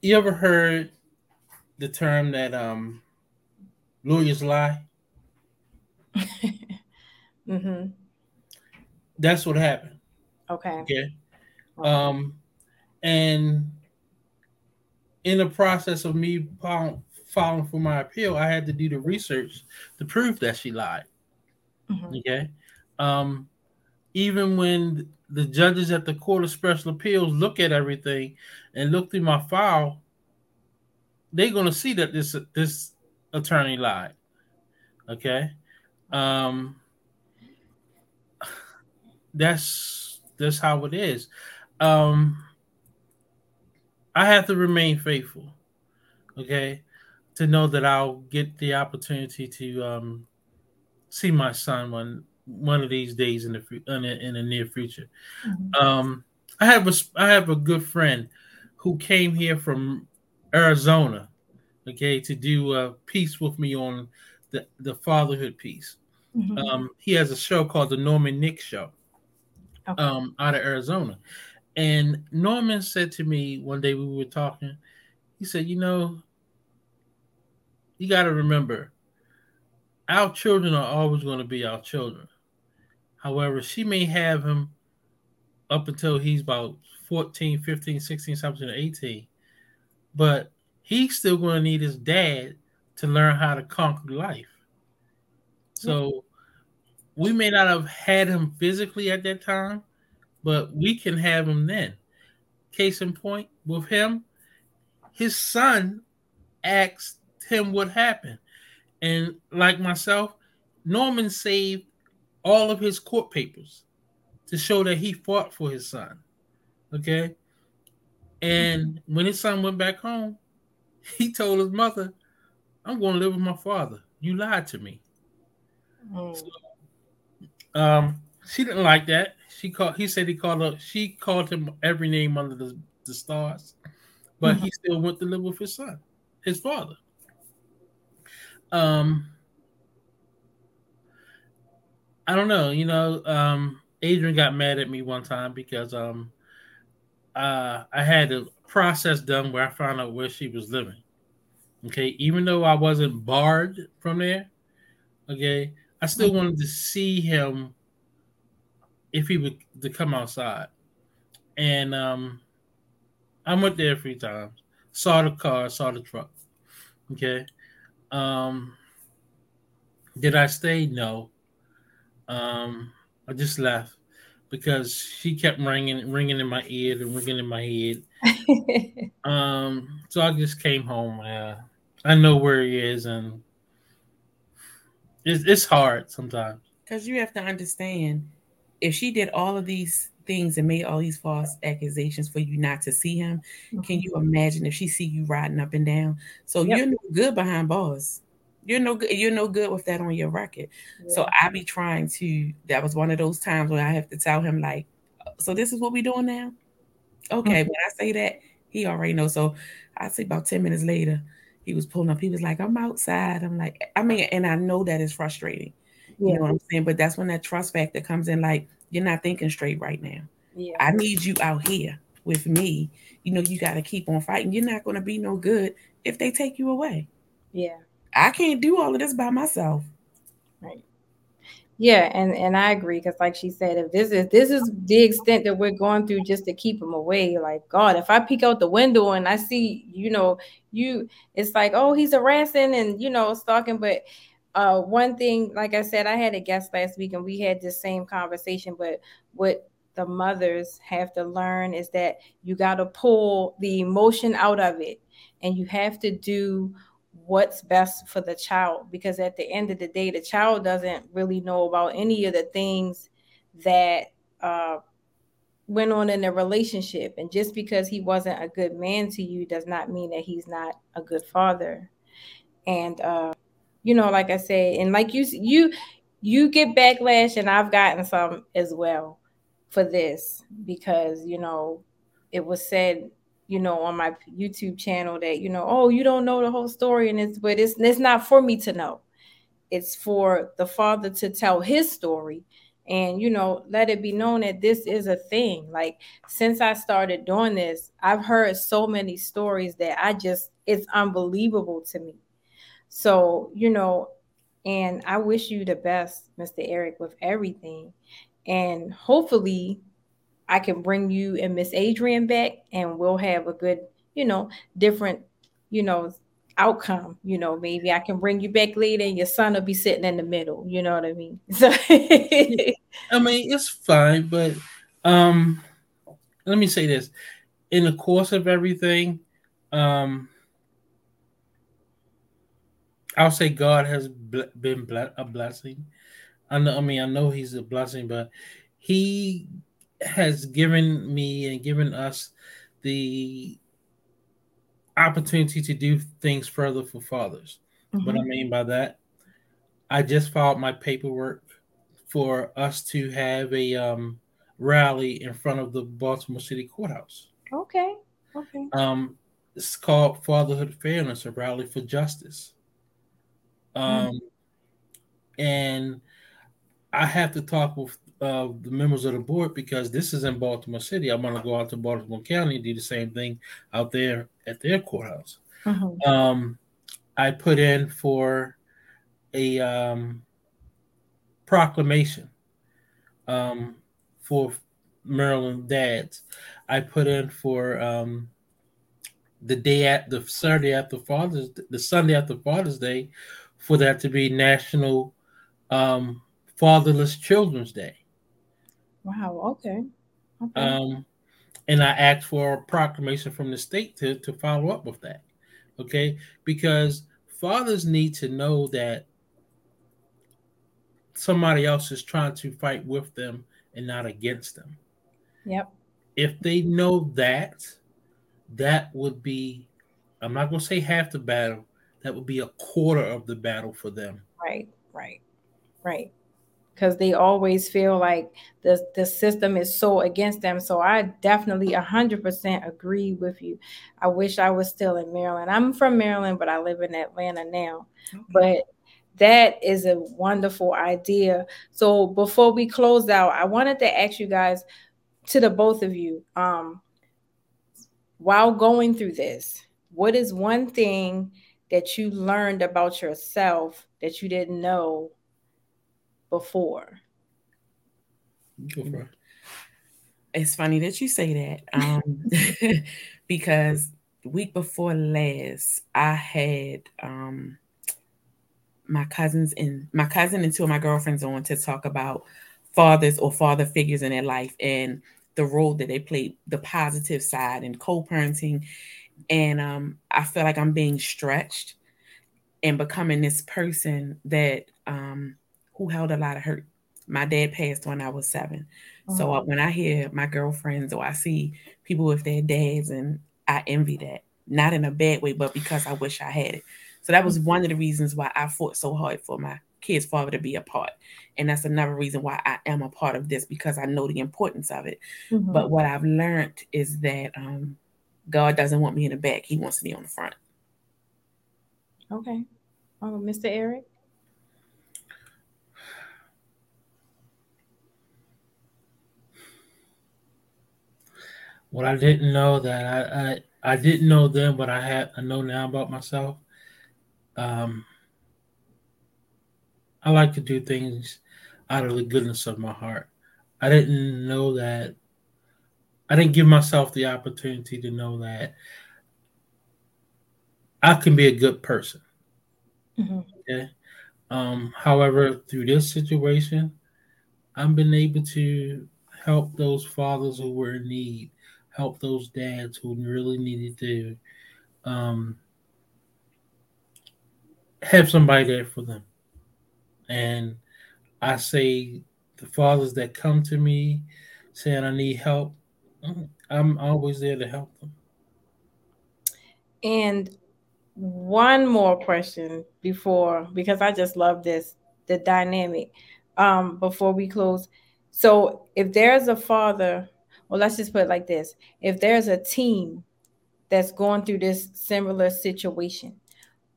You ever heard the term that um lawyers lie? mm-hmm. That's what happened. Okay. Okay. Um, and in the process of me filing for my appeal, I had to do the research to prove that she lied. Mm-hmm. Okay. Um, even when the judges at the Court of Special Appeals look at everything and look through my file, they're gonna see that this this attorney lied. Okay. Um that's that's how it is. Um I have to remain faithful. Okay. To know that I'll get the opportunity to um see my son one one of these days in the in the, in the near future. Mm-hmm. Um, I have a I have a good friend who came here from Arizona, okay, to do a piece with me on the the fatherhood piece. Mm-hmm. Um, he has a show called the Norman Nick Show, okay. um, out of Arizona, and Norman said to me one day we were talking. He said, "You know, you got to remember." Our children are always going to be our children However, she may have him up until he's about 14, 15, 16, 17, 18. But he's still going to need his dad to learn how to conquer life. So we may not have had him physically at that time, but we can have him then. Case in point, with him, his son asked him what happened. And like myself, Norman saved all of his court papers to show that he fought for his son. Okay. And when his son went back home, he told his mother, I'm going to live with my father. You lied to me. Oh. So, um, she didn't like that. She called he said he called her she called him every name under the, the stars, but mm-hmm. he still went to live with his son, his father. Um I don't know. You know, um, Adrienne got mad at me one time because um, uh, I had a process done where I found out where she was living. Okay, even though I wasn't barred from there, okay, I still wanted to see him if he would to come outside. And um, I went there a few times, saw the car, saw the truck. Okay. Um, did I stay? No. Um, I just left because she kept ringing, ringing in my ear and ringing in my head. um, so I just came home. Uh, I know where he is, and it's, it's hard sometimes. Because you have to understand, if she did all of these things and made all these false accusations for you not to see him, mm-hmm. can you imagine if she see you riding up and down? So yep. you're no good behind bars. You're no good. You're no good with that on your record. Yeah. So I be trying to. That was one of those times where I have to tell him like, so this is what we doing now. Okay, mm-hmm. when I say that, he already knows. So I say about 10 minutes later, he was pulling up. He was like, I'm outside. I'm like, I mean, and I know that is frustrating. Yeah. You know what I'm saying? But that's when that trust factor comes in, like, you're not thinking straight right now. Yeah. I need you out here with me. You know, you got to keep on fighting. You're not going to be no good if they take you away. Yeah. I can't do all of this by myself. Right. Yeah, and and I agree because, like she said, if this is this is the extent that we're going through just to keep them away, like God, if I peek out the window and I see, you know, you, it's like, oh, he's harassing and you know stalking. But uh, one thing, like I said, I had a guest last week and we had this same conversation. But what the mothers have to learn is that you got to pull the emotion out of it, and you have to do what's best for the child because at the end of the day the child doesn't really know about any of the things that uh, went on in a relationship. And just because he wasn't a good man to you does not mean that he's not a good father. And uh, you know like i said and like you you you get backlash and i've gotten some as well for this because you know it was said you know, on my YouTube channel that, you know, oh, you don't know the whole story. And it's, but it's, it's not for me to know. It's for the father to tell his story and, you know, let it be known that this is a thing. Like, since I started doing this, I've heard so many stories that I just, it's unbelievable to me. So, you know, and I wish you the best, Mr. Eric, with everything. And hopefully, I can bring you and Miss Adrienne back and we'll have a good, you know, different, you know, outcome. You know, maybe I can bring you back later and your son will be sitting in the middle. You know what I mean? So I mean, it's fine, but um let me say this. In the course of everything, um I'll say God has been a blessing. I know. I mean, I know He's a blessing, but He has given me and given us the opportunity to do things further for fathers. Mm-hmm. What I mean by that, I just filed my paperwork for us to have a um, rally in front of the Baltimore City Courthouse. Okay. Okay. Um, it's called Fatherhood Fairness, a rally for justice. Um, mm-hmm. and I have to talk with uh, the members of the board because this is in Baltimore City. I'm going to go out to Baltimore County and do the same thing out there at their courthouse. Mm-hmm. Um, I put in for a um, proclamation um, for Maryland dads. I put in for um, the day at the Saturday after Father's, the Sunday after Father's Day, for that to be National um, Fatherless Children's Day. Wow. Okay. okay. Um, and I asked for a proclamation from the state to, to follow up with that. Okay. Because fathers need to know that somebody else is trying to fight with them and not against them. Yep. If they know that, that would be, I'm not going to say half the battle, that would be a quarter of the battle for them. Right, right, right because they always feel like the, the system is so against them. So I definitely 100% agree with you. I wish I was still in Maryland. I'm from Maryland, but I live in Atlanta now. Okay. But that is a wonderful idea. So before we close out, I wanted to ask you guys, to the both of you, um, while going through this, what is one thing that you learned about yourself that you didn't know before? It's funny that you say that um, because week before last, I had um, my cousins and my cousin and two of my girlfriends on to talk about fathers or father figures in their life and the role that they play, the positive side and co-parenting. And um, I feel like I'm being stretched and becoming this person that um, who held a lot of hurt My dad passed when I was 7 uh-huh. So when I hear my girlfriends or I see people with their dads, and I envy that, not in a bad way, but because I wish I had it. So that was one of the reasons why I fought so hard for my kid's father to be a part. And that's another reason why I am a part of this because I know the importance of it. Mm-hmm. But what I've learned is that um, God doesn't want me in the back, He wants me on the front. Okay. Oh, Mr. Eric? What I didn't know that I, I I didn't know then, but I had I know now about myself. Um, I like to do things out of the goodness of my heart. I didn't know that. I didn't give myself the opportunity to know that I can be a good person. Mm-hmm. Okay. Um, however, through this situation, I've been able to help those fathers who were in need, help those dads who really needed to um, have somebody there for them. And I say the fathers that come to me saying I need help, I'm always there to help them. And one more question before because I just love this the dynamic um before we close. So if there's a father, well let's just put it like this. If there's a team that's going through this similar situation,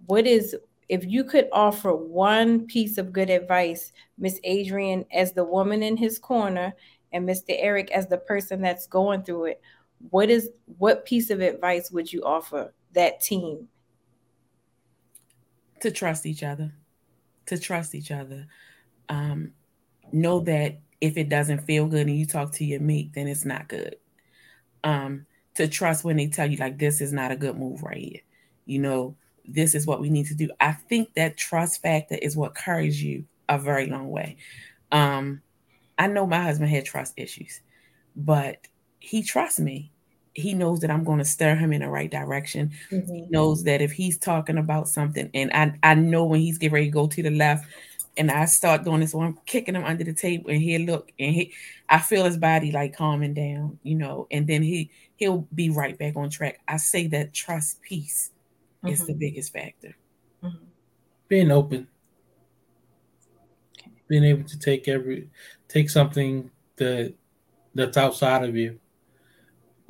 what is if you could offer one piece of good advice, Miss Adrienne as the woman in his corner and Mr. Eric as the person that's going through it, what is what piece of advice would you offer that team to trust each other, to trust each other. Um, know that if it doesn't feel good and you talk to your mate, then it's not good. Um, to trust when they tell you like this is not a good move right here. You know, this is what we need to do. I think that trust factor is what carries you a very long way. Um, I know my husband had trust issues, but he trusts me he knows that I'm going to stir him in the right direction. Mm-hmm. He knows that if he's talking about something, and I, I know when he's getting ready to go to the left, and I start doing this, so I'm kicking him under the table, and he'll look, and he, I feel his body like calming down, you know, and then he he'll be right back on track. I say that trust piece, mm-hmm. is the mm-hmm. biggest factor. Mm-hmm. Being open, being able to take every take something that that's outside of you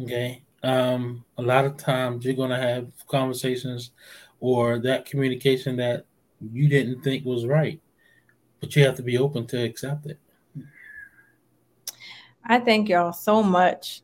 Okay. Um, a lot of times you're going to have conversations or that communication that you didn't think was right, but you have to be open to accept it. I thank y'all so much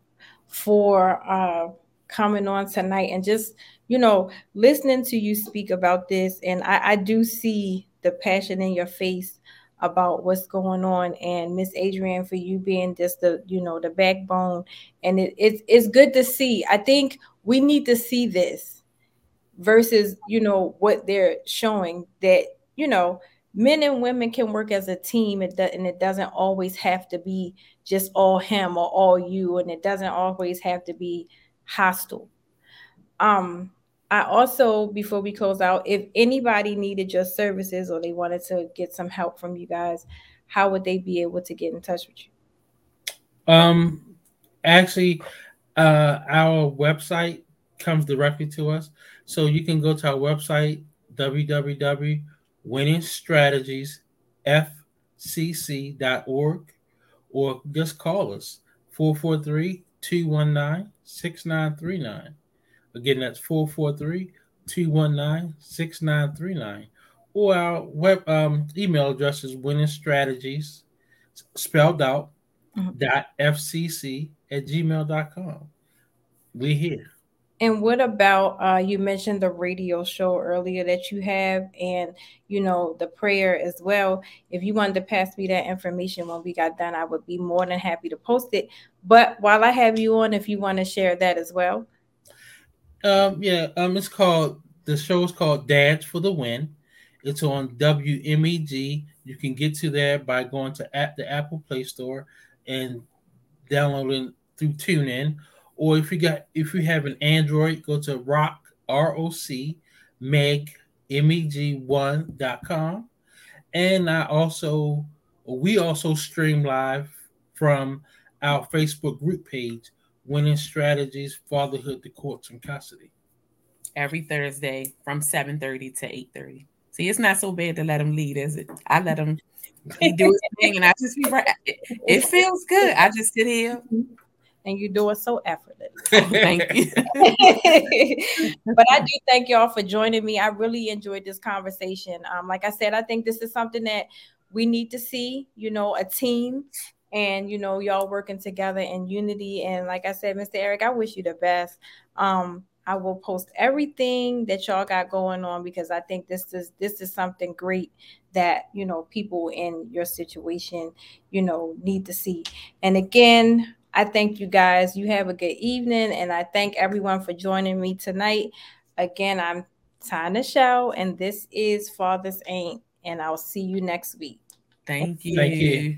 for uh, coming on tonight and just, you know, listening to you speak about this. And I, I do see the passion in your face about what's going on and miss adrienne for you being just the you know the backbone and it, it's it's good to see i think we need to see this versus you know what they're showing that you know men and women can work as a team. And it doesn't always have to be just all him or all you and it doesn't always have to be hostile. Um I also, before we close out, if anybody needed your services or they wanted to get some help from you guys, how would they be able to get in touch with you? Um, actually, uh, our website comes directly to us, so you can go to our website www.winningstrategiesfcc.org or just call us 443 219 6939. Again, that's 443 219 6939. Or our web um, email address is winning strategies spelled out mm-hmm. dot fcc at gmail.com. We're here. And what about uh, you mentioned the radio show earlier that you have, and you know the prayer as well. If you wanted to pass me that information when we got done, I would be more than happy to post it. But while I have you on, if you want to share that as well. Um, yeah, um, it's called the show is called Dads for the Win. It's on WMEG. You can get to there by going to at the Apple Play Store and downloading through TuneIn. Or if you got if you have an Android, go to Rock R O C Meg M E G one.com. And I also We also stream live from our Facebook group page, Winning Strategies, Fatherhood, the Courts, and Custody. Every Thursday from 7.30 to 8.30. See, it's not so bad to let them lead, is it? I let them do his thing and I just be right. It feels good. I just sit here. And you do it so effortless. Oh, thank you. but I do thank y'all for joining me. I really enjoyed this conversation. Um, like I said, I think this is something that we need to see, you know, a team and you know y'all working together in unity and like i said mr eric i wish you the best um i will post everything that y'all got going on because i think this is this is something great that you know people in your situation you know need to see and again i thank you guys you have a good evening and i thank everyone for joining me tonight again i'm Tana Shell, and this is Fathers Ain't, and I'll see you next week. Thank you. Thank you.